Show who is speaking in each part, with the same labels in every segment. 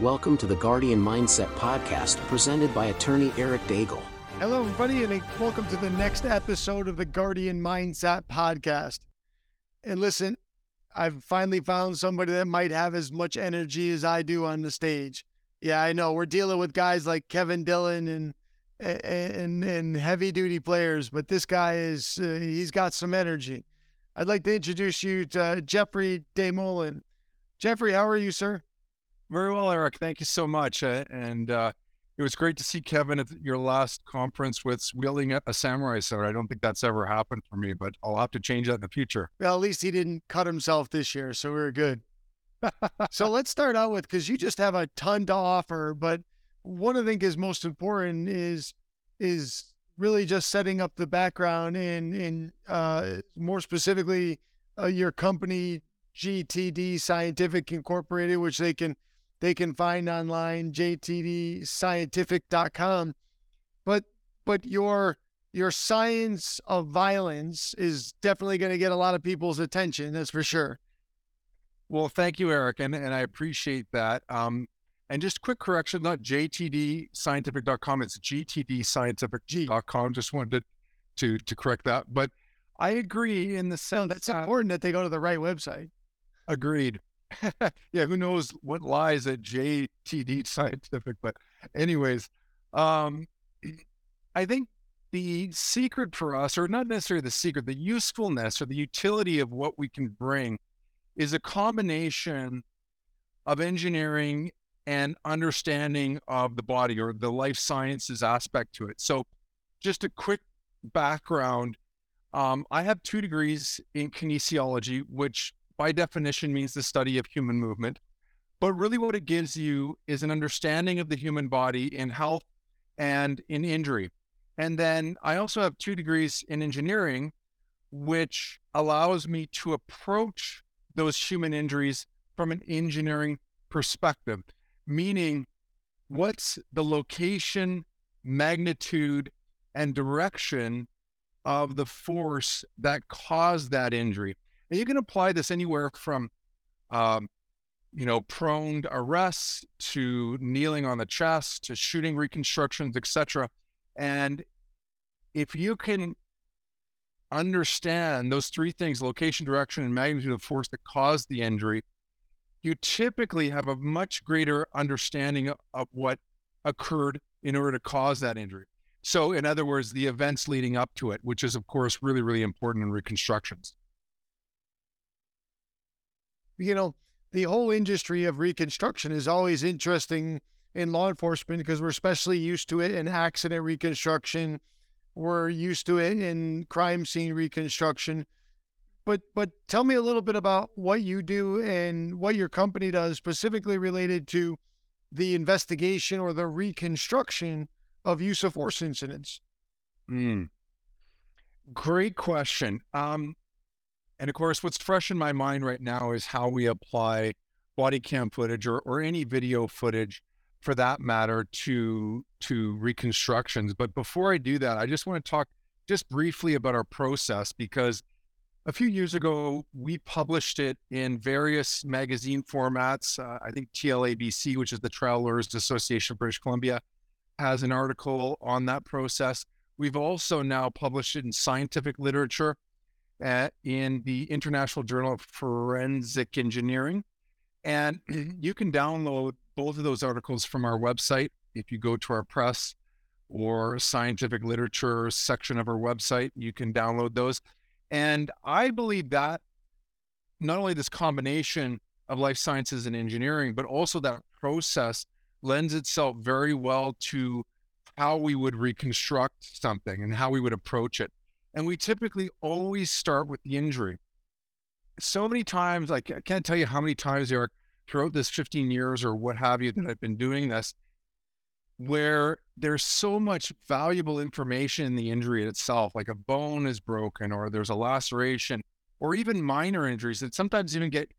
Speaker 1: Welcome to the Guardian Mindset Podcast presented by attorney Eric Daigle.
Speaker 2: Hello, everybody, and welcome to the next episode of the Guardian Mindset Podcast. And listen, I've finally found somebody that might have as much energy as I do on the stage. Yeah, I know we're dealing with guys like Kevin Dillon and and and heavy duty players, but this guy is uh, he's got some energy. I'd like to introduce you to Geoffrey Desmoulin. Geoffrey, how are you, sir?
Speaker 3: Very well, Eric. Thank you so much. Uh, and uh, it was great to see Kevin at your last conference with wielding a, samurai sword. I don't think that's ever happened for me, but I'll have to change that in the future.
Speaker 2: Well, at least he didn't cut himself this year, so we are good. so let's start out with because you just have a ton to offer, but one I think is most important is is really just setting up the background and and uh, more specifically uh, your company GTD Scientific Incorporated, which they can they can find online jtdscientific.com. But but your your science of violence is definitely going to get a lot of people's attention. That's for sure.
Speaker 3: Well, thank you, Eric, and, and I appreciate that. Um, and just quick correction, not jtdscientific.com, it's gtdscientific.com. Just wanted to, to, to correct that. But I agree in the sense
Speaker 2: no, that's that, important that they go to the right website.
Speaker 3: Agreed. yeah, who knows what lies at JTD Scientific. But, anyways, um, I think the secret for us, or not necessarily the secret, the usefulness or the utility of what we can bring is a combination of engineering and understanding of the body or the life sciences aspect to it. So, just a quick background um, I have two degrees in kinesiology, which by definition means the study of human movement. But really, what it gives you is an understanding of the human body in health and in injury. And then I also have two degrees in engineering, which allows me to approach those human injuries from an engineering perspective, meaning what's the location, magnitude, and direction of the force that caused that injury. And you can apply this anywhere from, um, you know, prone arrests to kneeling on the chest to shooting reconstructions, etc. And if you can understand those three things location, direction, and magnitude of force that caused the injury you typically have a much greater understanding of what occurred in order to cause that injury. So, in other words, the events leading up to it, which is, of course, really, really important in reconstructions
Speaker 2: you know, the whole industry of reconstruction is always interesting in law enforcement because we're especially used to it in accident reconstruction. We're used to it in crime scene reconstruction. But but tell me a little bit about what you do and what your company does specifically related to the investigation or the reconstruction of use of force incidents.
Speaker 3: Mm. Great question. Um, and of course, what's fresh in my mind right now is how we apply body cam footage or, or any video footage for that matter to to reconstructions. But before I do that, I just want to talk just briefly about our process because a few years ago we published it in various magazine formats. Uh, I think TLABC, which is the Trial Lawyers Association of British Columbia, has an article on that process. We've also now published it in scientific literature at, in the International Journal of Forensic Engineering. And you can download both of those articles from our website if you go to our press or scientific literature section of our website. You can download those. And I believe that not only this combination of life sciences and engineering, but also that process lends itself very well to how we would reconstruct something and how we would approach it. And we typically always start with the injury. So many times, like I can't tell you how many times, Eric, throughout this 15 years or what have you that I've been doing this, where there's so much valuable information in the injury itself, like a bone is broken or there's a laceration or even minor injuries that sometimes even get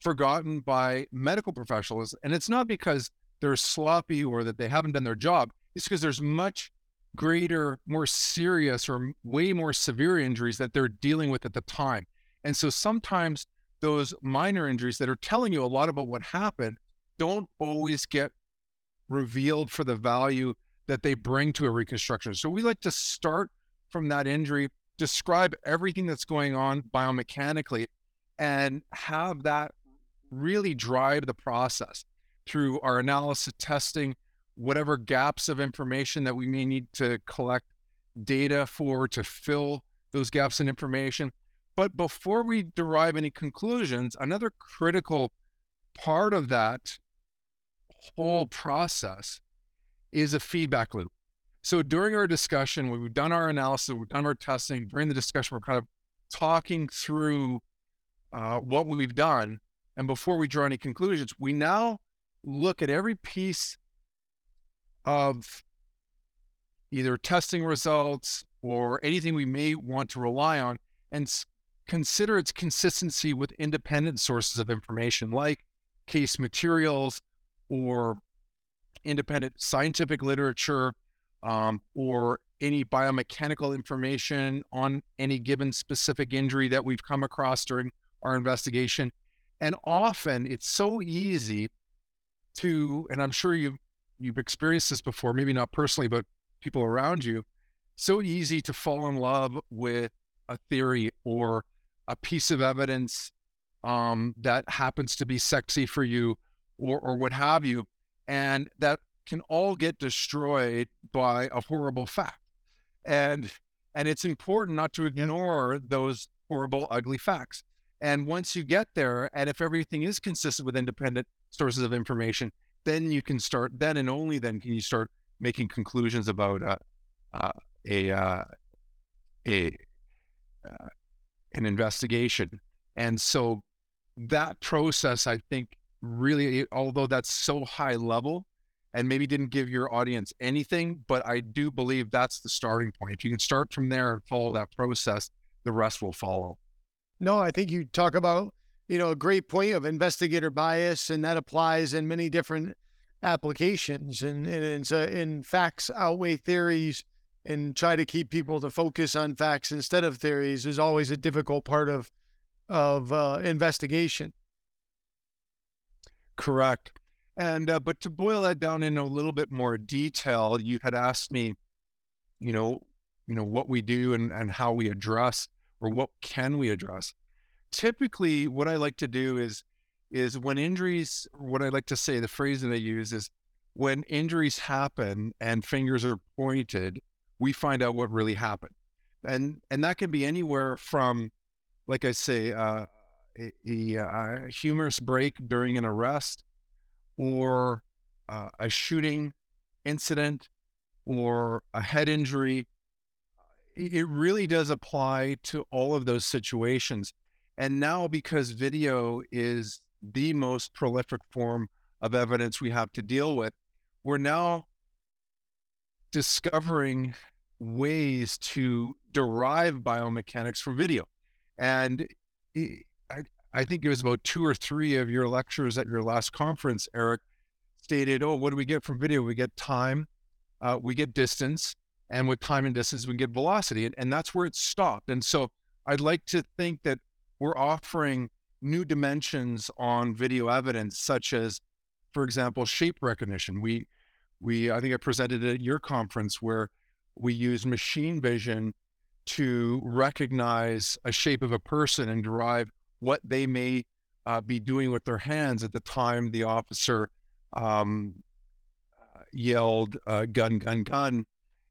Speaker 3: forgotten by medical professionals. And it's not because they're sloppy or that they haven't done their job. It's because there's much greater, more serious, or way more severe injuries that they're dealing with at the time. And so sometimes those minor injuries that are telling you a lot about what happened, don't always get revealed for the value that they bring to a reconstruction. So we like to start from that injury, describe everything that's going on biomechanically, and have that really drive the process through our analysis testing, whatever gaps of information that we may need to collect data for to fill those gaps in information. But before we derive any conclusions, another critical part of that whole process is a feedback loop. So during our discussion, we've done our analysis, we've done our testing, during the discussion, we're kind of talking through uh, what we've done. And before we draw any conclusions, we now look at every piece of either testing results or anything we may want to rely on and consider its consistency with independent sources of information like case materials or independent scientific literature um, or any biomechanical information on any given specific injury that we've come across during our investigation. And often it's so easy to, and I'm sure you've you've experienced this before, maybe not personally, but people around you, so easy to fall in love with a theory or a piece of evidence um, that happens to be sexy for you or, or what have you. And that can all get destroyed by a horrible fact. And and it's important not to ignore those horrible, ugly facts. And once you get there, and if everything is consistent with independent sources of information, then you can start. Then and only then can you start making conclusions about uh, uh, a uh, a uh, an investigation. And so that process, I think, really, although that's so high level, and maybe didn't give your audience anything, but I do believe that's the starting point. If you can start from there and follow that process, the rest will follow.
Speaker 2: No, I think you talk about, you know, a great point of investigator bias, and that applies in many different applications. And, and it's a, in facts outweigh theories and try to keep people to focus on facts instead of theories is always a difficult part of of uh, investigation.
Speaker 3: Correct. And uh, but to boil that down in a little bit more detail, you had asked me, you know, you know what we do and and how we address or what can we address. Typically, what I like to do is is when injuries. What I like to say, the phrase that I use is when injuries happen and fingers are pointed, we find out what really happened, and and that can be anywhere from, like I say, uh, a, a, a humerus break during an arrest or uh, a shooting incident or a head injury, it really does apply to all of those situations. And now, because video is the most prolific form of evidence we have to deal with, we're now discovering ways to derive biomechanics from video. And I think it was about two or three of your lectures at your last conference, Eric, stated, oh, what do we get from video? We get time, uh, we get distance, and with time and distance, we get velocity. And, and that's where it stopped. And so I'd like to think that we're offering new dimensions on video evidence, such as, for example, shape recognition. We, we, I think I presented at your conference where we use machine vision to recognize a shape of a person and derive what they may uh, be doing with their hands at the time the officer um, yelled uh, gun, gun, gun.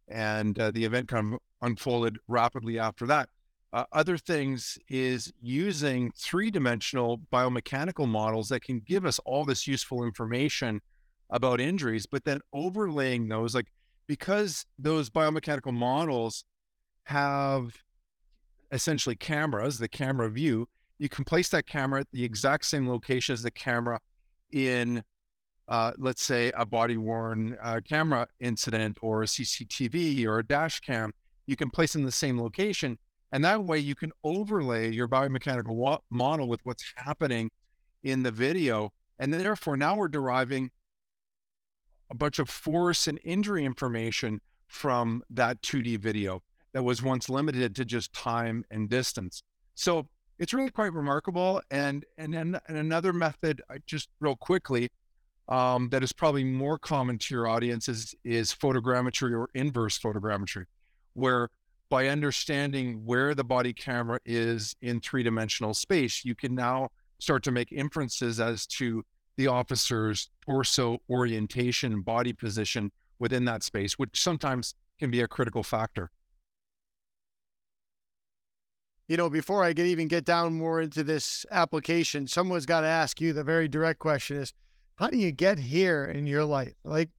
Speaker 3: And uh, the event kind of unfolded rapidly after that. Uh, other things is using three dimensional biomechanical models that can give us all this useful information about injuries, but then overlaying those, like because those biomechanical models have essentially cameras, the camera view, you can place that camera at the exact same location as the camera in, uh, let's say, a body worn uh, camera incident or a CCTV or a dash cam. You can place in the same location. And that way you can overlay your biomechanical wa- model with what's happening in the video. And therefore, now we're deriving a bunch of force and injury information from that 2D video that was once limited to just time and distance. So it's really quite remarkable. And and then and another method, just real quickly, um, that is probably more common to your audience is, is photogrammetry or inverse photogrammetry, where by understanding where the body camera is in three dimensional space, you can now start to make inferences as to the officer's torso orientation and body position within that space, which sometimes can be a critical factor.
Speaker 2: You know, before I can even get down more into this application, someone's got to ask you the very direct question is how do you get here in your life? Like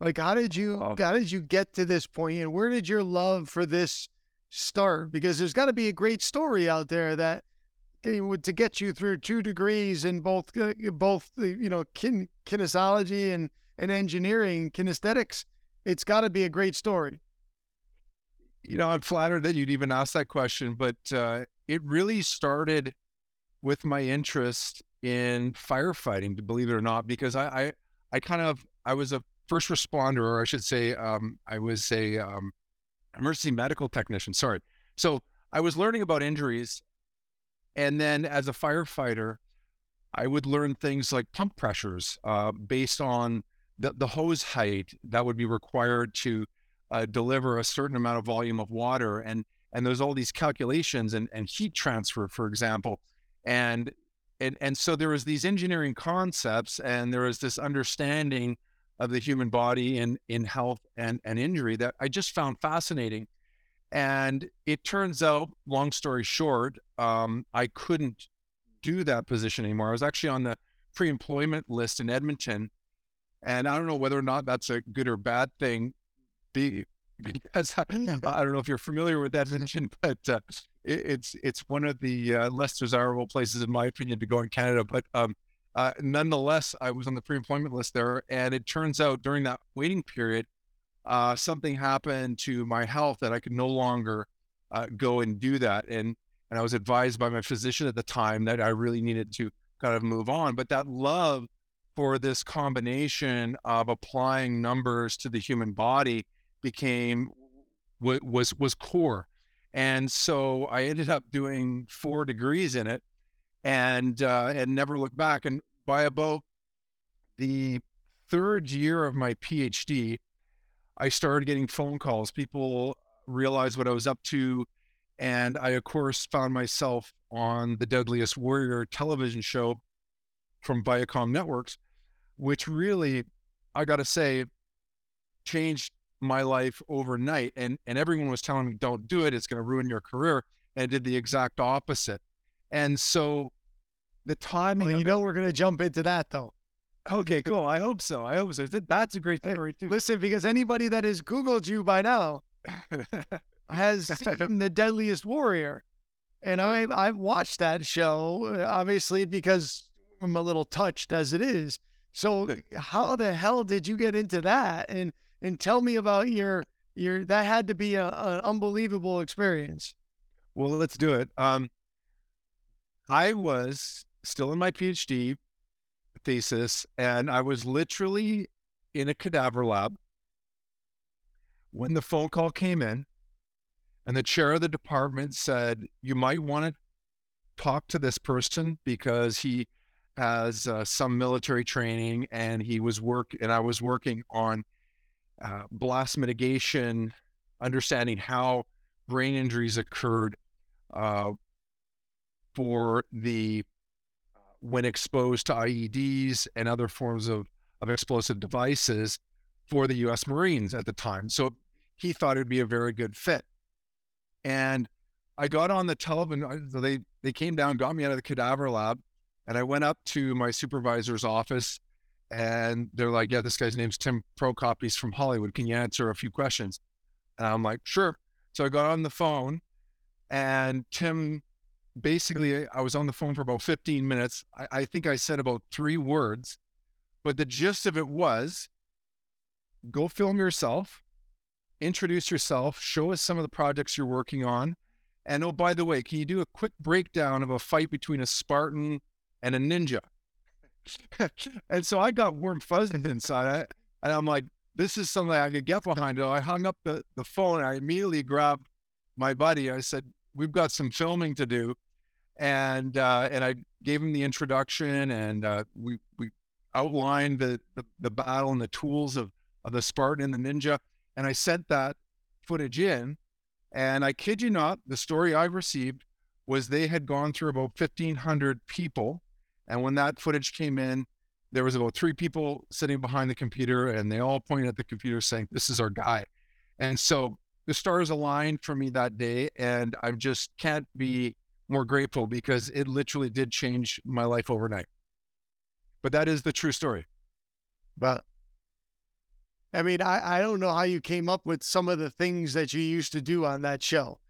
Speaker 2: like how did you oh. how did you get to this point and where did your love for this start? Because there's got to be a great story out there that would to get you through two degrees in both uh, both you know kin, kinesiology and and engineering kinesthetics it's got to be a great story
Speaker 3: you know, I'm flattered that you'd even ask that question, but uh, it really started with my interest in firefighting, believe it or not, because I, I, I kind of, I was a first responder, or I should say, um, I was a um, emergency medical technician. Sorry. So I was learning about injuries. And then as a firefighter, I would learn things like pump pressures uh, based on the, the hose height that would be required to uh, deliver a certain amount of volume of water and and there's all these calculations and, and heat transfer for example and and and so there was these engineering concepts and there was this understanding of the human body in in health and and injury that I just found fascinating and it turns out long story short um, I couldn't do that position anymore I was actually on the pre-employment list in Edmonton and I don't know whether or not that's a good or bad thing be because I, I, don't know if you're familiar with Edmonton, but uh, it, it's it's one of the uh, less desirable places, in my opinion, to go in Canada. But um, uh, nonetheless, I was on the pre-employment list there, and it turns out during that waiting period, uh, something happened to my health that I could no longer uh, go and do that, and and I was advised by my physician at the time that I really needed to kind of move on. But that love for this combination of applying numbers to the human body became was was core, and so I ended up doing four degrees in it, and uh, and never looked back. And by about the third year of my PhD, I started getting phone calls. People realized what I was up to. And I, of course, found myself on the Deadliest Warrior television show from Viacom Networks, which really, I got to say, changed my life overnight. And and everyone was telling me, don't do it, it's going to ruin your career. And I did the exact opposite. And so the timing.
Speaker 2: Well, you know, we're going to jump into that though.
Speaker 3: Okay, cool. I hope so. I hope so. That's a great story
Speaker 2: too. Listen, because anybody that has Googled you by now has seen the Deadliest Warrior, and I I've watched that show obviously because I'm a little touched as it is. So how the hell did you get into that? And and tell me about your your that had to be an unbelievable experience.
Speaker 3: Well, let's do it. Um, I was still in my PhD thesis, and I was literally in a cadaver lab when the phone call came in, and the chair of the department said, "You might want to talk to this person because he has uh, some military training, and he was work, and I was working on." uh, blast mitigation, understanding how brain injuries occurred uh, for the when exposed to IEDs and other forms of, of explosive devices for the U.S. Marines at the time. So he thought it'd be a very good fit. And I got on the television. Uh, so they they came down, got me out of the cadaver lab, and I went up to my supervisor's office and they're like, yeah, this guy's name's Tim Prokop. He's from Hollywood. Can you answer a few questions? And I'm like, sure. So I got on the phone and Tim basically, eh, I was on the phone for about 15 minutes. I, I think I said about three words, but the gist of it was go film yourself, introduce yourself, show us some of the projects you're working on. And oh, by the way, can you do a quick breakdown of a fight between a Spartan and a ninja? and so I got warm fuzzies inside. and I'm like, this is something I could get behind. So I hung up the, the phone. I immediately grabbed my buddy. I said, we've got some filming to do. And uh, and I gave him the introduction and uh, we, we outlined the, the, the battle and the tools of, of the Spartan and the ninja. And I sent that footage in. And I kid you not, the story I received was they had gone through about 1,500 people. And when that footage came in, there was about three people sitting behind the computer and they all pointed at the computer saying, This is our guy. And so the stars aligned for me that day. And I just can't be more grateful because it literally did change my life overnight. But that is the true story.
Speaker 2: But I mean, I, I don't know how you came up with some of the things that you used to do on that show.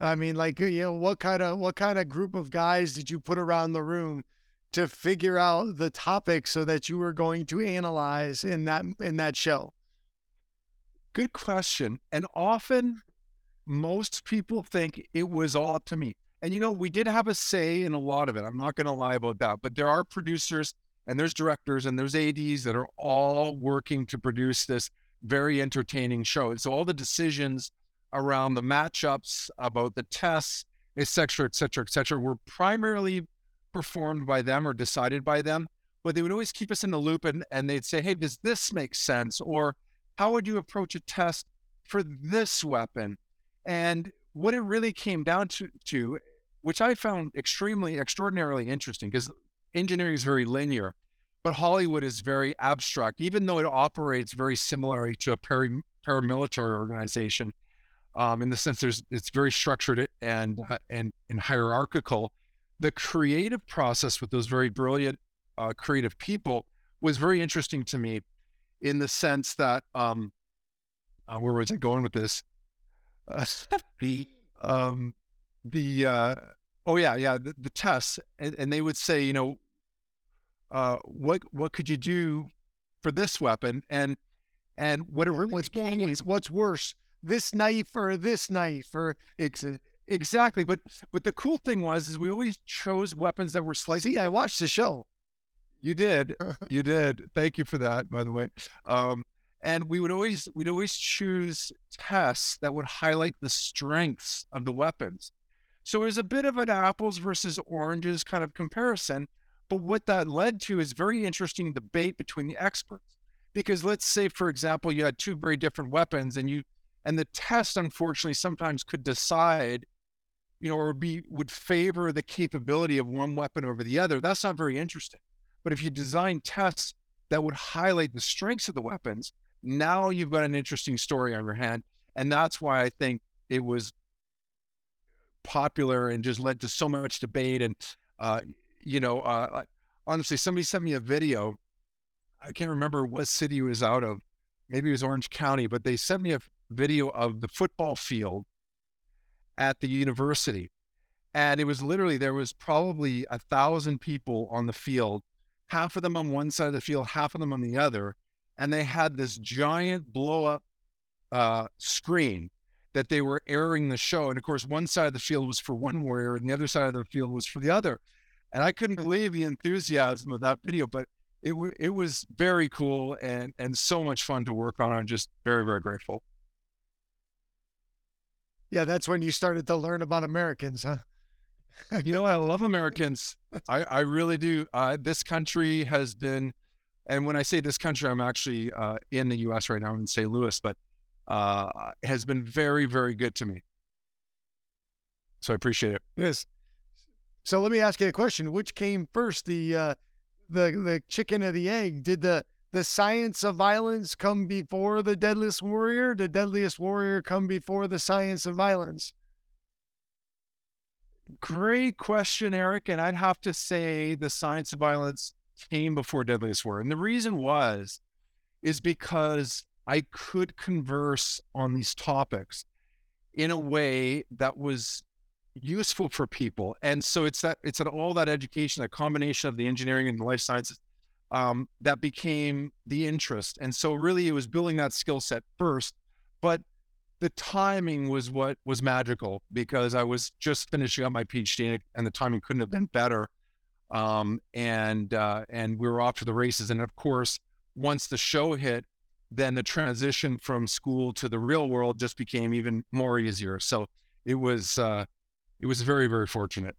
Speaker 2: I mean, like you know, what kind of what kind of group of guys did you put around the room to figure out the topics so that you were going to analyze in that in that show?
Speaker 3: Good question. And often most people think it was all up to me. And you know, we did have a say in a lot of it. I'm not going to lie about that. But there are producers and there's directors and there's ADs that are all working to produce this very entertaining show. And so all the decisions around the matchups, about the tests, et cetera, et cetera, et cetera, were primarily performed by them or decided by them. But they would always keep us in the loop and, and they'd say, hey, does this make sense? Or how would you approach a test for this weapon? And what it really came down to, to which I found extremely, extraordinarily interesting because engineering is very linear, but Hollywood is very abstract, even though it operates very similarly to a pari- paramilitary organization. Um, in the sense, there's it's very structured and uh, and and hierarchical. The creative process with those very brilliant, uh, creative people was very interesting to me, in the sense that um, uh, where was I going with this? The um, the uh, oh yeah yeah the, the tests and, and, they would say you know uh, what what could you do for this weapon? And and what it really
Speaker 2: what's is what's worse this knife or this knife or
Speaker 3: it's exactly but but the cool thing was is we always chose weapons that were
Speaker 2: see I watched the show.
Speaker 3: You did. You did. Thank you for that by the way. Um, and we would always we'd always choose tests that would highlight the strengths of the weapons so it was a bit of an apples versus oranges kind of comparison. But what that led to is very interesting debate between the experts. Because let's say, for example, you had two very different weapons and you and the test unfortunately sometimes could decide, you know, or be would favor the capability of one weapon over the other. That's not very interesting. But if you design tests that would highlight the strengths of the weapons, now you've got an interesting story on your hand. And that's why I think it was popular and just led to so much debate. And, uh, you know, uh, honestly, somebody sent me a video. I can't remember what city it was out of. Maybe it was Orange County, but they sent me a video of the football field at the university. And it was literally, there was probably a thousand people on the field, half of them on one side of the field, half of them on the other. And they had this giant blow up uh, screen that they were airing the show. And of course, one side of the field was for one warrior and the other side of the field was for the other. And I couldn't believe the enthusiasm of that video, but it, w- it was very cool and, and so much fun to work on. I'm just very, very grateful.
Speaker 2: Yeah, that's when you started to learn about Americans, huh?
Speaker 3: you know, I love Americans. I, I really do. Uh, this country has been, and when I say this country, I'm actually uh, in the U.S. right now in St. Louis, but uh, has been very, very good to me. So I appreciate it.
Speaker 2: Yes. So let me ask you a question: Which came first, the uh, the the chicken or the egg? Did the the science of violence come before the deadliest warrior? The deadliest warrior come before the science of violence?
Speaker 3: Great question, Eric. And I'd have to say the science of violence came before deadliest warrior. And the reason was, is because I could converse on these topics in a way that was useful for people. And so it's that it's that all that education, that combination of the engineering and the life sciences um, that became the interest. And so really it was building that skill set first, but the timing was what was magical because I was just finishing up my PhD and the timing couldn't have been better. Um, and uh, and we were off to the races. And of course, once the show hit, then the transition from school to the real world just became even more easier. So it was uh, it was very very fortunate.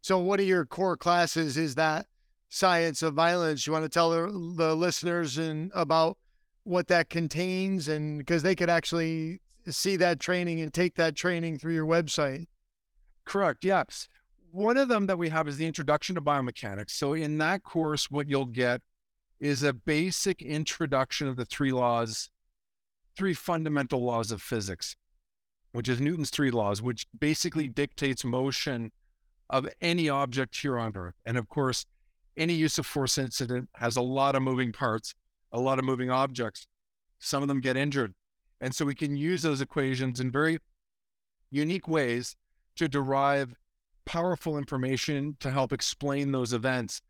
Speaker 2: So, what are your core classes? Is that science of violence. You want to tell the, the listeners and about what that contains, and because they could actually see that training and take that training through your website.
Speaker 3: Correct. Yes. One of them that we have is the introduction to biomechanics. So in that course, what you'll get is a basic introduction of the three laws, three fundamental laws of physics, which is Newton's three laws, which basically dictates motion of any object here on Earth. And of course, any use of force incident has a lot of moving parts, a lot of moving objects. Some of them get injured. And so we can use those equations in very unique ways to derive powerful information to help explain those events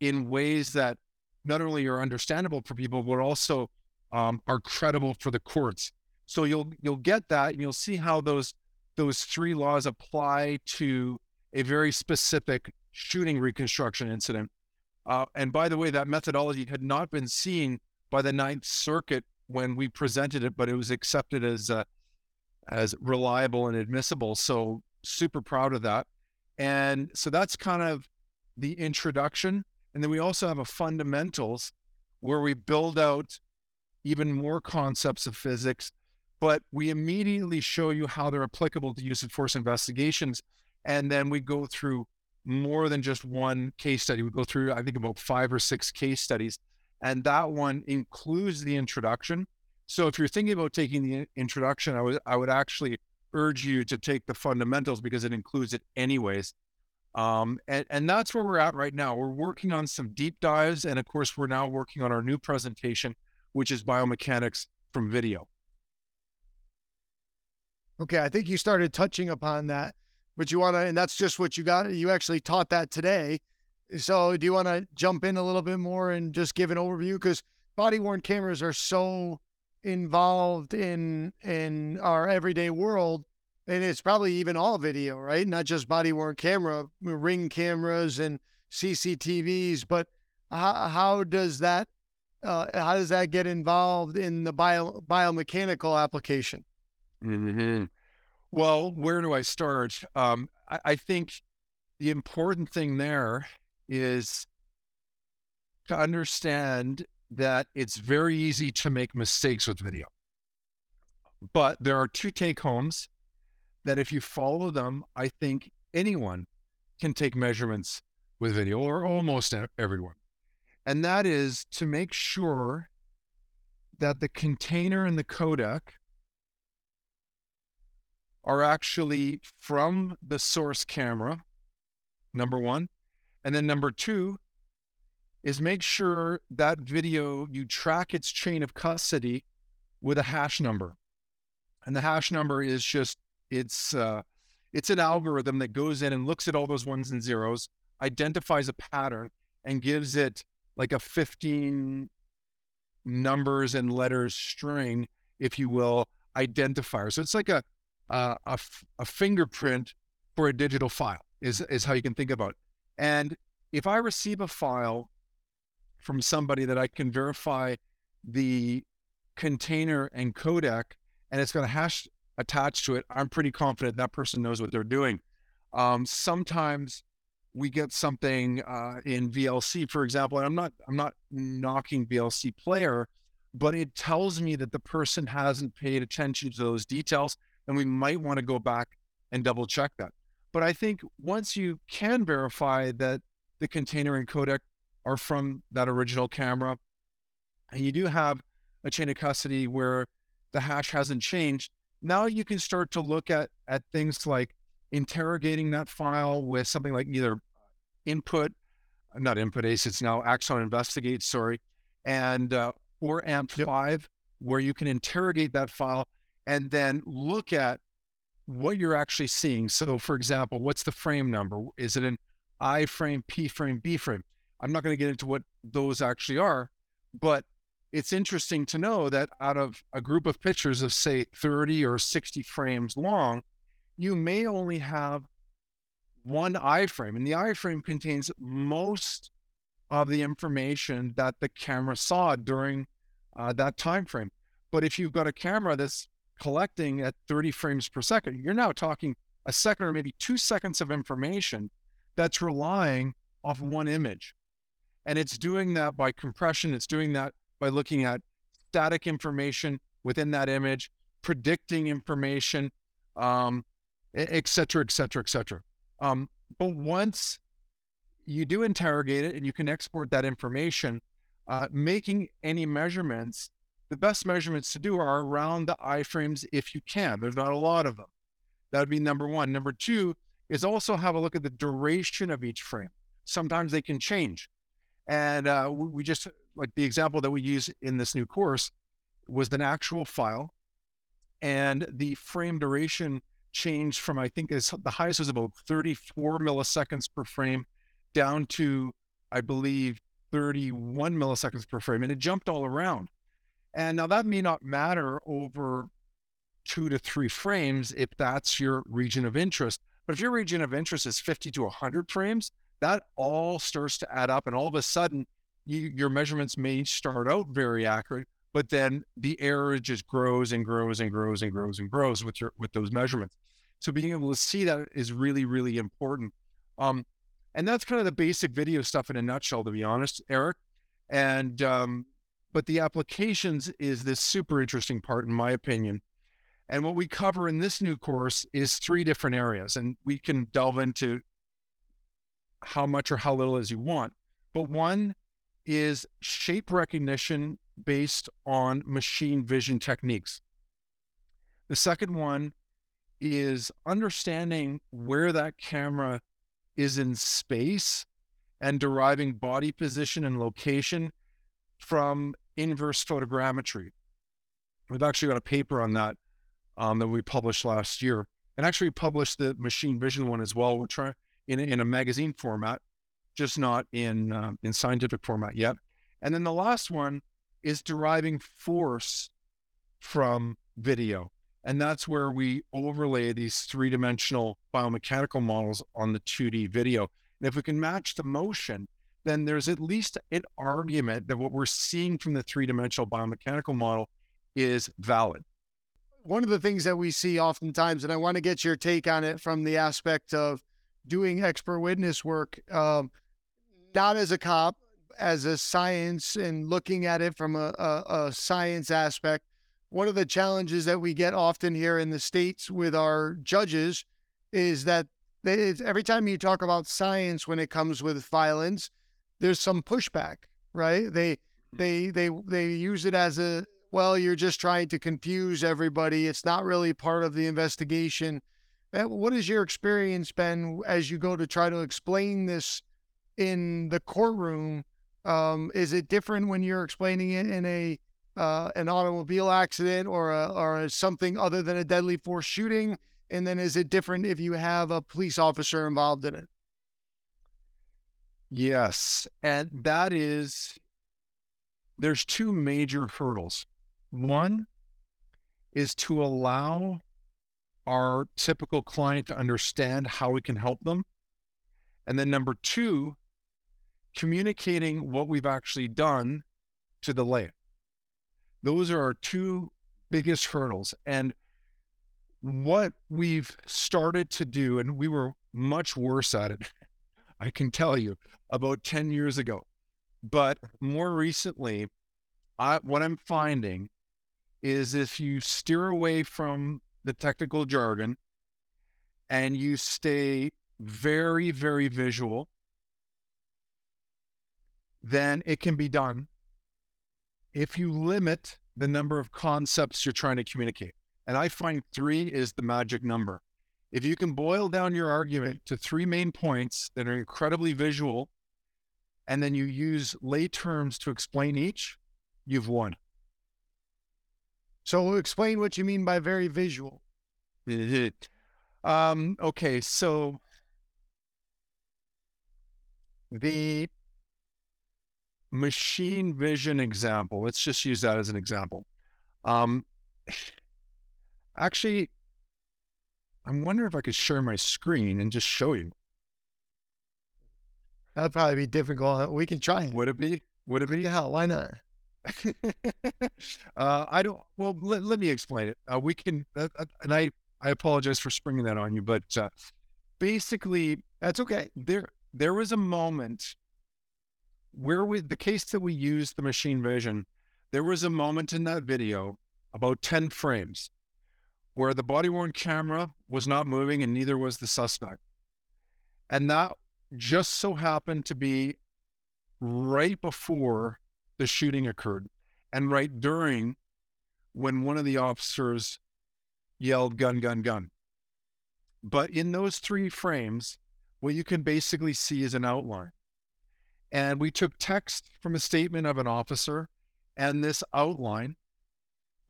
Speaker 3: in ways that not only are understandable for people, but also um, are credible for the courts. So you'll you'll get that, and you'll see how those those three laws apply to a very specific shooting reconstruction incident. Uh, and by the way, that methodology had not been seen by the Ninth Circuit when we presented it, but it was accepted as uh, as reliable and admissible. So super proud of that. And so that's kind of the introduction. And then we also have a fundamentals where we build out even more concepts of physics, but we immediately show you how they're applicable to use of force investigations. And then we go through more than just one case study. We go through, I think, about five or six case studies. And that one includes the introduction. So if you're thinking about taking the introduction, I would I would actually urge you to take the fundamentals because it includes it anyways. Um, and, and that's where we're at right now. We're working on some deep dives. And of course, we're now working on our new presentation, which is biomechanics from video.
Speaker 2: Okay. I think you started touching upon that, but you want to, and that's just what you got. You actually taught that today. So do you want to jump in a little bit more and just give an overview? Because body worn cameras are so involved in in our everyday world and it's probably even all video right? Not just body worn camera ring cameras and cctvs but how, how does that uh, how does that get involved in the bio biomechanical application?
Speaker 3: Mm-hmm. well where do i start? Um, I, I think the important thing there is to understand that it's very easy to make mistakes with video. But there are two take homes that if you follow them, I think anyone can take measurements with video or almost everyone. And that is to make sure that the container and the codec are actually from the source camera, number one. And then number two, is make sure that video you track its chain of custody with a hash number. And the hash number is just it's uh, it's an algorithm that goes in and looks at all those ones and zeros, identifies a pattern, and gives it like a 15 numbers and letters string, if you will, identifier. So it's like a a fingerprint for a digital file is is how you can think about it. And if I receive a file from somebody that I can verify the container and codec and it's got a hash attached to it, I'm pretty confident that person knows what they're doing. Um, sometimes we get something uh, in VLC, for example, and I'm not I'm not knocking VLC player, but it tells me that the person hasn't paid attention to those details, and we might want to go back and double check that. But I think once you can verify that the container and codec are from that original camera. And you do have a chain of custody where the hash hasn't changed. Now you can start to look at at things like interrogating that file with something like either input, not Input-Ace, it's now Axon Investigate, sorry, and uh, or Amped FIVE, yep. where you can interrogate that file and then look at what you're actually seeing. So, for example, what's the frame number? Is it an I frame, P frame, B frame? I'm not going to get into what those actually are, but it's interesting to know that out of a group of pictures of say 30 or 60 frames long, you may only have one iframe, and the iframe contains most of the information that the camera saw during uh, that time frame. But if you've got a camera that's collecting at 30 frames per second, you're now talking a second or maybe two seconds of information that's relying off one image. And it's doing that by compression. It's doing that by looking at static information within that image, predicting information, um, et cetera, et cetera, et cetera. Um, but once you do interrogate it and you can export that information, uh, making any measurements, the best measurements to do are around the iframes if you can. There's not a lot of them. That would be number one. Number two is also have a look at the duration of each frame. Sometimes they can change. And uh, we just, like the example that we use in this new course was an actual file. And the frame duration changed from, I think, is the highest was about 34 milliseconds per frame down to, I believe, 31 milliseconds per frame. And it jumped all around. And now that may not matter over two to three frames if that's your region of interest. But if your region of interest is 50 to 100 frames, that all starts to add up. And all of a sudden, you, your measurements may start out very accurate, but then the error just grows and grows and grows and grows and grows with your with those measurements. So being able to see that is really, really important. Um, and that's kind of the basic video stuff in a nutshell, to be honest, Eric. And um, but the applications is this super interesting part, in my opinion. And what we cover in this new course is three different areas, and we can delve into how much or how little as you want. But one is shape recognition based on machine vision techniques. The second one is understanding where that camera is in space and deriving body position and location from inverse photogrammetry. We've actually got a paper on that um, that we published last year, and actually published the machine vision one as well. We're trying in in a magazine format, just not in uh, in scientific format yet. And then the last one is deriving force from video. And that's where we overlay these three dimensional biomechanical models on the 2D video. And if we can match the motion, then there's at least an argument that what we're seeing from the three dimensional biomechanical model is valid.
Speaker 2: One of the things that we see oftentimes, and I want to get your take on it from the aspect of doing expert witness work, um, not as a cop, as a science and looking at it from a, a, a science aspect one of the challenges that we get often here in the states with our judges is that they, every time you talk about science when it comes with violence, there's some pushback, right? They they they they use it as a well, you're just trying to confuse everybody. It's not really part of the investigation. Eh, what has your experience been as you go to try to explain this in the courtroom? Um, is it different when you're explaining it in a uh, an automobile accident or a, or something other than a deadly force shooting? And then is it different if you have a police officer involved in it?
Speaker 3: Yes. And that is, there's two major hurdles. One is to allow our typical client to understand how we can help them. And then number two, communicating what we've actually done to the lay. Those are our two biggest hurdles. And what we've started to do, and we were much worse at it, I can tell you, about 10 years ago. But more recently, I, what I'm finding is if you steer away from the technical jargon and you stay very, very visual, then it can be done if you limit the number of concepts you're trying to communicate. And I find three is the magic number. If you can boil down your argument to three main points that are incredibly visual, and then you use lay terms to explain each, you've won.
Speaker 2: So explain what you mean by very visual.
Speaker 3: um, okay, so the machine vision example. Let's just use that as an example. Um, actually, I'm wondering if I could share my screen and just show you.
Speaker 2: That'd probably be difficult. We can try it.
Speaker 3: Would it be? Would it be?
Speaker 2: Yeah, why not?
Speaker 3: uh, I don't. Well, let, let me explain it. Uh, we can, uh, uh and I I apologize for springing that on you, but uh, basically,
Speaker 2: that's okay.
Speaker 3: There there was a moment where we, the case that we used the machine vision, there was a moment in that video, about 10 frames, where the body worn camera was not moving and neither was the suspect. And that just so happened to be right before the shooting occurred and right during when one of the officers yelled gun, gun, gun. But in those three frames, what you can basically see is an outline. And we took text from a statement of an officer and this outline.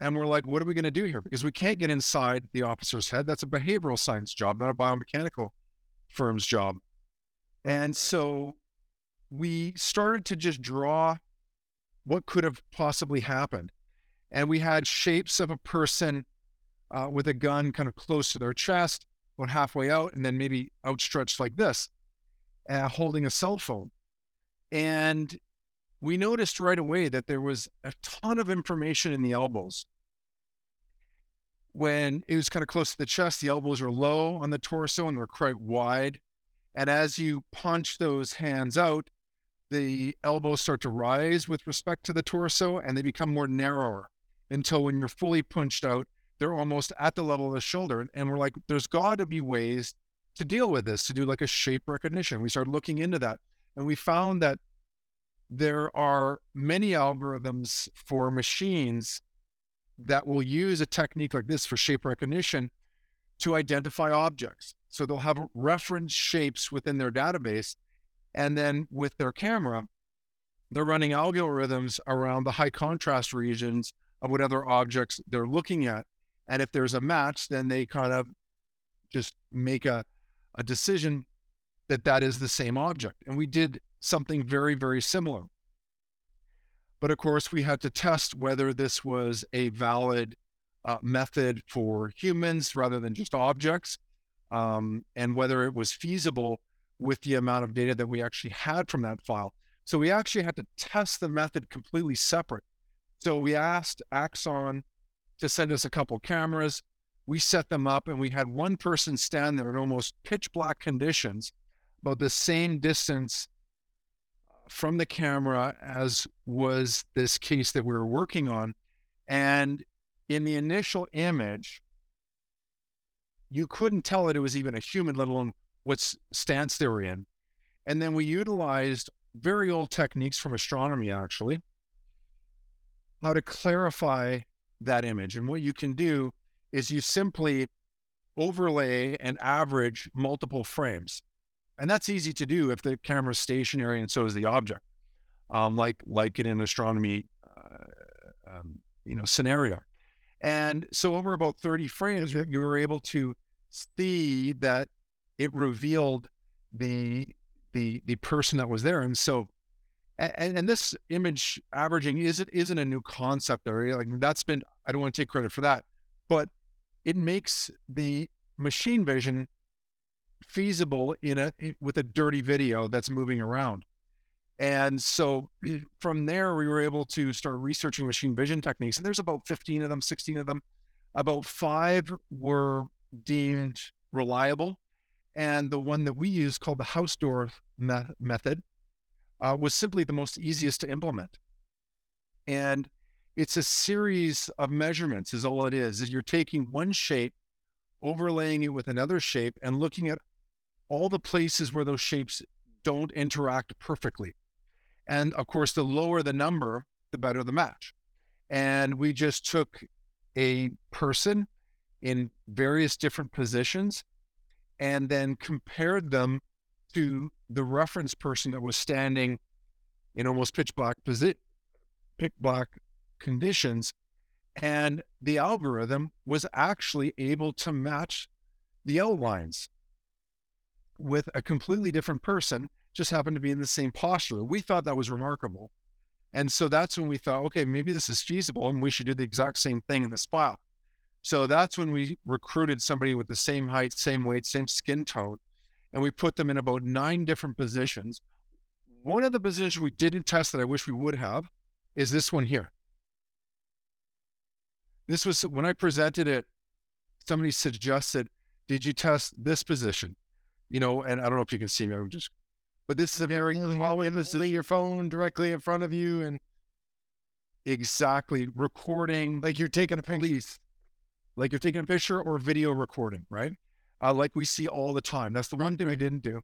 Speaker 3: And we're like, what are we going to do here? Because we can't get inside the officer's head. That's a behavioral science job, not a biomechanical firm's job. And so we started to just draw what could have possibly happened. And we had shapes of a person uh, with a gun kind of close to their chest, about halfway out, and then maybe outstretched like this, uh, holding a cell phone. And we noticed right away that there was a ton of information in the elbows. When it was kind of close to the chest, the elbows are low on the torso and they're quite wide. And as you punch those hands out, the elbows start to rise with respect to the torso and they become more narrower until when you're fully punched out, they're almost at the level of the shoulder. And we're like, there's got to be ways to deal with this, to do like a shape recognition. We started looking into that. And we found that there are many algorithms for machines that will use a technique like this for shape recognition to identify objects. So they'll have reference shapes within their database. And then with their camera, they're running algorithms around the high contrast regions of whatever objects they're looking at. And if there's a match, then they kind of just make a, a decision that that is the same object. And we did something very, very similar. But of course, we had to test whether this was a valid uh, method for humans rather than just objects, um, and whether it was feasible with the amount of data that we actually had from that file. So we actually had to test the method completely separate. So we asked Axon to send us a couple cameras. We set them up and we had one person stand there in almost pitch black conditions, about the same distance from the camera as was this case that we were working on. And in the initial image, you couldn't tell that it was even a human, let alone what stance they were in. And then we utilized very old techniques from astronomy, actually, how to clarify that image. And what you can do is you simply overlay and average multiple frames. And that's easy to do if the camera's stationary and so is the object, um, like like in an astronomy, uh, um, you know, scenario. And so over about 30 frames, you were able to see that it revealed the the the person that was there. And so and, and this image averaging isn't isn't a new concept area. Like that's been I don't want to take credit for that, but it makes the machine vision feasible in a with a dirty video that's moving around. And so from there, we were able to start researching machine vision techniques. And there's about 15 of them, 16 of them. About five were deemed reliable. And the one that we use called the Hausdorff me- method uh, was simply the most easiest to implement. And it's a series of measurements, is all it is. Is you're taking one shape, overlaying it with another shape, and looking at all the places where those shapes don't interact perfectly. And of course, the lower the number, the better the match. And we just took a person in various different positions and then compared them to the reference person that was standing in almost pitch black position, pitch black conditions. And the algorithm was actually able to match the outlines with a completely different person, just happened to be in the same posture. We thought that was remarkable. And so that's when we thought, okay, maybe this is feasible and we should do the exact same thing in this file. So that's when we recruited somebody with the same height, same weight, same skin tone, and we put them in about nine different positions. One of the positions we didn't test that I wish we would have is this one here. This was when I presented it, somebody suggested, Did you test this position? You know, and I don't know if you can see me, I'm just But this is a very mm-hmm.
Speaker 2: Probably listening your phone directly in front of you and
Speaker 3: exactly recording
Speaker 2: like you're taking a picture.
Speaker 3: police, like you're taking a picture or video recording, right? Uh, like we see all the time. That's the one thing I didn't do.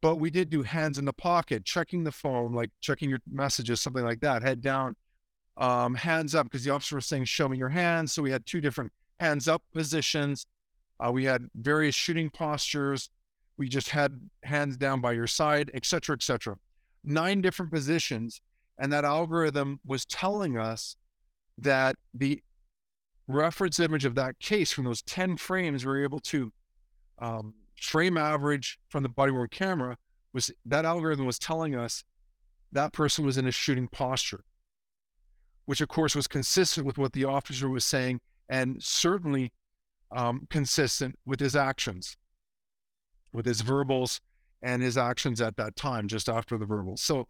Speaker 3: But we did do hands in the pocket, checking the phone, like checking your messages, something like that, head down, um, hands up, because the officer was saying, show me your hands. So we had two different hands up positions. Uh, we had various shooting postures. We just had hands down by your side, et cetera, et cetera. Nine different positions. And that algorithm was telling us that the reference image of that case from those 10 frames, we were able to um, frame average from the body worn camera was that algorithm was telling us that person was in a shooting posture, which of course was consistent with what the officer was saying and certainly um, consistent with his actions, with his verbals and his actions at that time, just after the verbals. So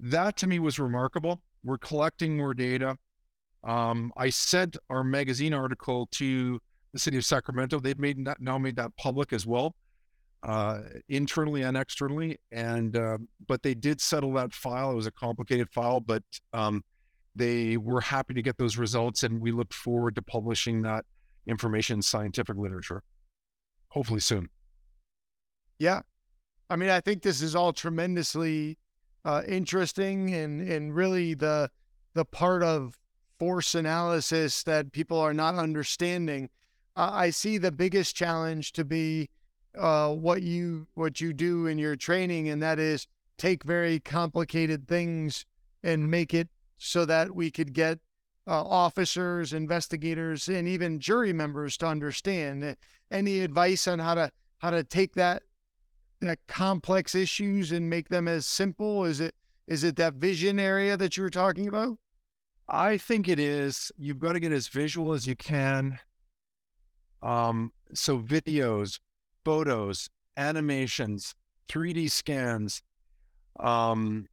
Speaker 3: that to me was remarkable. We're collecting more data. Um, I sent our magazine article to the city of Sacramento. They've made that, now made that public as well, uh, internally and externally. And uh, but they did settle that file. It was a complicated file, but um, they were happy to get those results, and we look forward to publishing that information in scientific literature, hopefully soon.
Speaker 2: Yeah, I mean, I think this is all tremendously uh, interesting and and really the the part of force analysis that people are not understanding. Uh, I see the biggest challenge to be uh, what you what you do in your training, and that is take very complicated things and make it so that we could get uh, officers, investigators, and even jury members to understand. Any advice on how to how to take that that complex issues and make them as simple? Is it is it that vision area that you were talking about?
Speaker 3: I think it is. You've got to get as visual as you can. Um, so videos, photos, animations, 3D scans, um,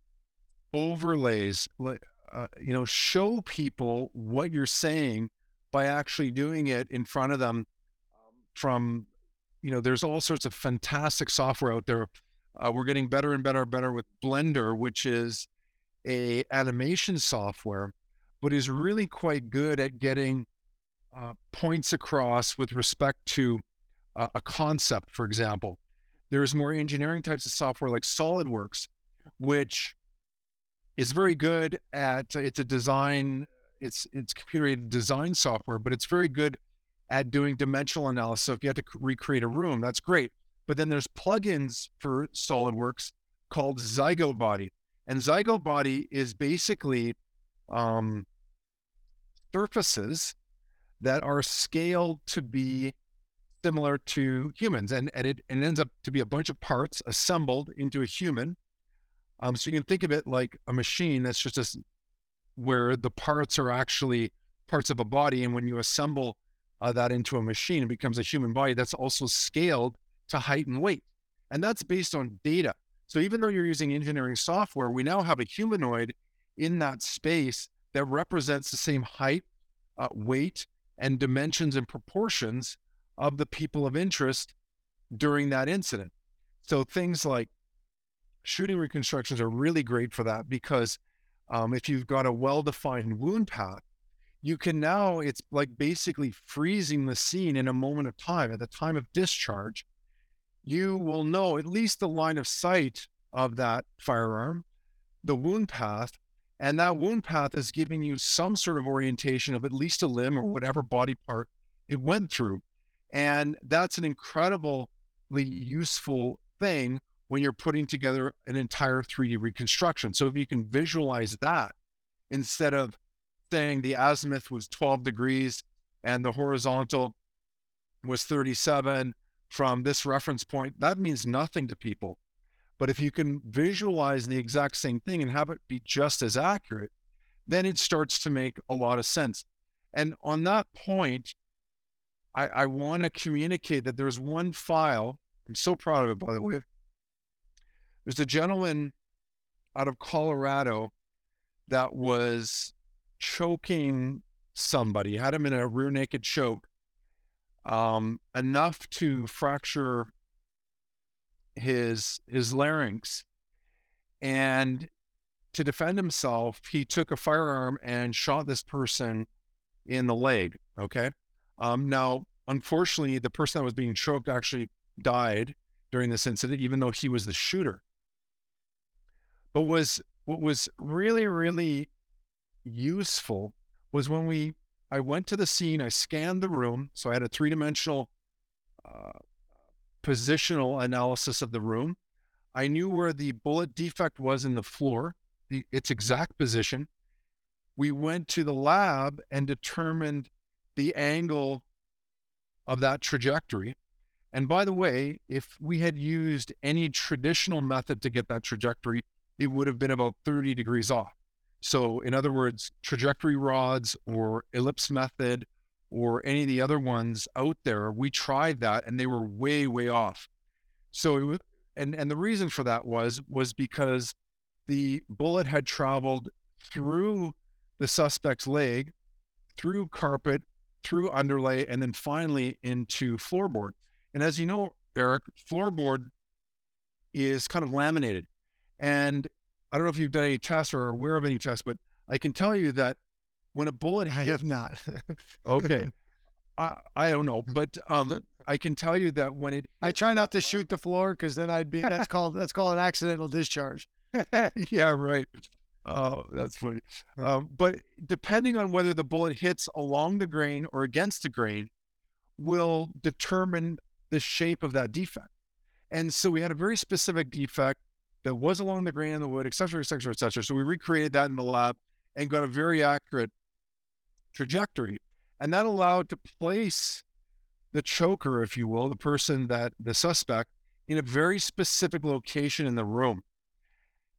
Speaker 3: overlays, uh, you know, show people what you're saying by actually doing it in front of them from, you know, there's all sorts of fantastic software out there. Uh, we're getting better and better and better with Blender, which is a animation software, but is really quite good at getting uh, points across with respect to uh, a concept, for example. There's more engineering types of software like SolidWorks, which is very good at it's a design, it's it's computer aided design software, but it's very good at doing dimensional analysis. So if you have to recreate a room, that's great. But then there's plugins for SolidWorks called ZygoBody, and ZygoBody is basically um, surfaces that are scaled to be similar to humans. And, and it, ends up to be a bunch of parts assembled into a human. Um, so you can think of it like a machine that's just a, where the parts are actually parts of a body. And when you assemble uh, that into a machine, it becomes a human body that's also scaled to height and weight. And that's based on data. So even though you're using engineering software, we now have a humanoid in that space that represents the same height, uh, weight, and dimensions and proportions of the people of interest during that incident. So things like shooting reconstructions are really great for that because um, if you've got a well defined wound path, you can now, it's like basically freezing the scene in a moment of time. At the time of discharge, you will know at least the line of sight of that firearm, the wound path, and that wound path is giving you some sort of orientation of at least a limb or whatever body part it went through. And that's an incredibly useful thing when you're putting together an entire 3D reconstruction. So if you can visualize that instead of saying the azimuth was 12 degrees and the horizontal was 37 from this reference point, that means nothing to people. But if you can visualize the exact same thing and have it be just as accurate, then it starts to make a lot of sense. And on that point, I, I want to communicate that there's one file. I'm so proud of it, by the way. There's a gentleman out of Colorado that was choking somebody, had him in a rear naked choke, um, enough to fracture his his larynx And to defend himself, he took a firearm and shot this person in the leg. Okay. Um, now, unfortunately, the person that was being choked actually died during this incident, even though he was the shooter. But was what was really, really useful was when we I went to the scene, I scanned the room, so I had a three dimensional uh, positional analysis of the room. I knew where the bullet defect was in the floor, the, its exact position. We went to the lab and determined the angle of that trajectory. And by the way, if we had used any traditional method to get that trajectory, it would have been about 30 degrees off. So, in other words, trajectory rods or ellipse method or any of the other ones out there, we tried that and they were way, way off. So, it was, and and the reason for that was was because the bullet had traveled through the suspect's leg, through carpet, through underlay, and then finally into floorboard. And as you know, Eric, floorboard is kind of laminated. And I don't know if you've done any tests or are aware of any tests, but I can tell you that when a bullet
Speaker 2: I have not.
Speaker 3: okay, I, I don't know, but um, I can tell you that when it
Speaker 2: I try not to shoot the floor because then I'd be that's called that's called an accidental discharge.
Speaker 3: yeah, right. Oh, that's funny. Um, but depending on whether the bullet hits along the grain or against the grain, will determine the shape of that defect. And so we had a very specific defect that was along the grain in the wood, et cetera, et cetera, et cetera. So we recreated that in the lab and got a very accurate trajectory. And that allowed to place the choker, if you will, the person that the suspect, in a very specific location in the room.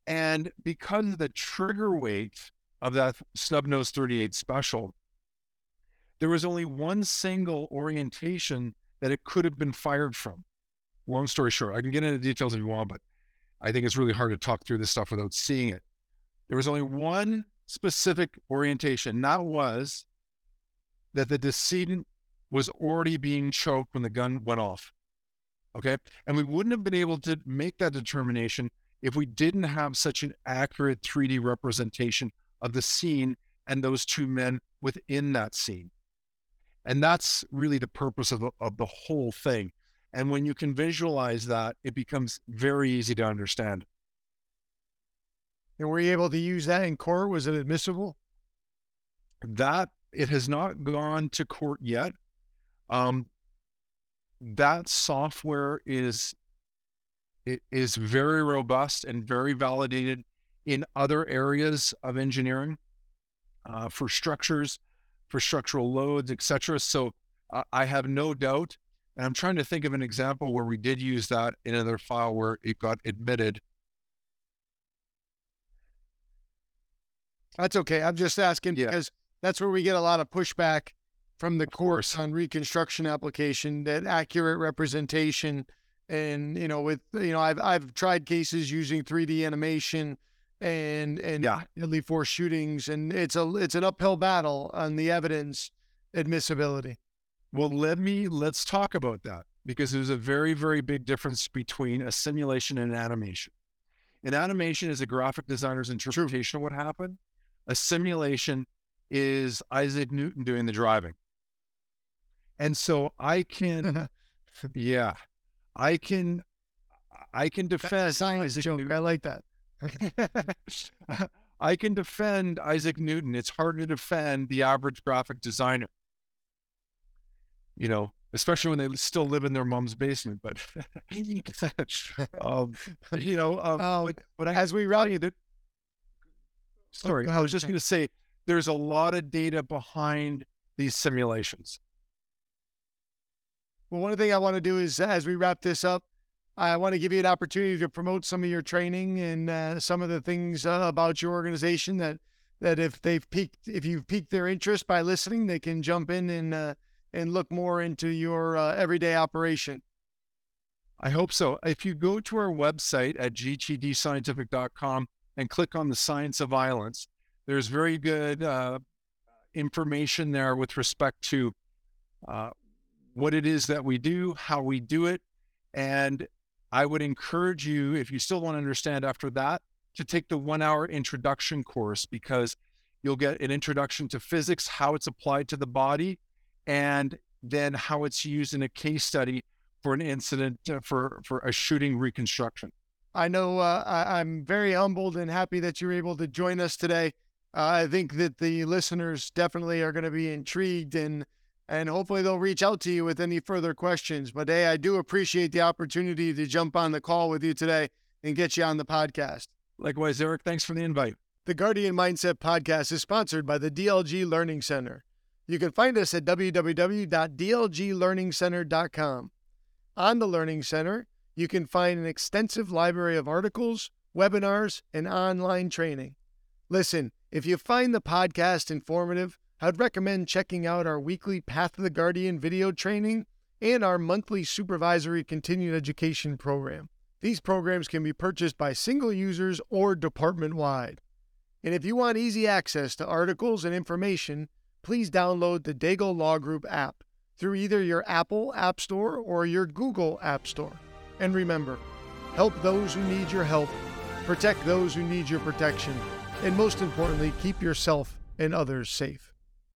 Speaker 3: And because the trigger weight of that snub nose 38 special, there was only one single orientation that it could have been fired from. Long story short, I can get into details if you want, but I think it's really hard to talk through this stuff without seeing it. There was only one specific orientation, that was that the decedent was already being choked when the gun went off. Okay. And we wouldn't have been able to make that determination if we didn't have such an accurate 3D representation of the scene and those two men within that scene. And that's really the purpose of the, of the whole thing. And when you can visualize that, it becomes very easy to understand.
Speaker 2: And were you able to use that in court? Was it admissible?
Speaker 3: That it has not gone to court yet. Um, that software is it is very robust and very validated in other areas of engineering uh, for structures, for structural loads, etc. So uh, I have no doubt and I'm trying to think of an example where we did use that in another file where it got admitted.
Speaker 2: That's okay. I'm just asking
Speaker 3: Yeah.
Speaker 2: because that's where we get a lot of pushback from the courts on reconstruction application, that accurate representation. And, you know, with, you know, I've, I've tried cases using 3D animation and, and
Speaker 3: Yeah.
Speaker 2: deadly force shootings, and it's a, it's an uphill battle on the evidence admissibility.
Speaker 3: Well, let me let's talk about that because there's a very, very big difference between a simulation and an animation. An animation is a graphic designer's interpretation of what happened. A simulation is Isaac Newton doing the driving. And so I can, yeah, I can, I can defend Isaac
Speaker 2: joke.
Speaker 3: Newton.
Speaker 2: I like that.
Speaker 3: I can defend Isaac Newton. It's hard to defend the average graphic designer. You know, especially when they still live in their mom's basement. But um, you know, um,
Speaker 2: Oh,
Speaker 3: but, but I
Speaker 2: As we route
Speaker 3: tell you that. Sorry,
Speaker 2: go
Speaker 3: I was just going to say there's a lot of data behind these simulations.
Speaker 2: Well, one thing I want to do is as we wrap this up, I want to give you an opportunity to promote some of your training and uh, some of the things uh, about your organization that that if they've piqued, if you've piqued their interest by listening, they can jump in and uh, and look more into your uh, everyday operation.
Speaker 3: I hope so. If you go to our website at gtdscientific.com and click on the science of violence, there's very good uh, information there with respect to uh, what it is that we do, how we do it. And I would encourage you, if you still want to understand after that, to take the one hour introduction course because you'll get an introduction to physics, how it's applied to the body, and then how it's used in a case study for an incident uh, for, for a shooting reconstruction.
Speaker 2: I know uh, I, am very humbled and happy that you're able to join us today. I think that the listeners definitely are going to be intrigued and and hopefully they'll reach out to you with any further questions. But hey, I do appreciate the opportunity to jump on the call with you today and get you on the podcast.
Speaker 3: Likewise, Eric, thanks for the invite.
Speaker 2: The Guardian Mindset podcast is sponsored by the DLG Learning Center. You can find us at www.dlglearningcenter.com. On the Learning Center, you can find an extensive library of articles, webinars, and online training. Listen, if you find the podcast informative, I'd recommend checking out our weekly Path of the Guardian video training and our monthly supervisory continued education program. These programs can be purchased by single users or department wide. And if you want easy access to articles and information, please download the Daigle Law Group app through either your Apple App Store or your Google App Store. And remember, help those who need your help, protect those who need your protection, and most importantly, keep yourself and others safe.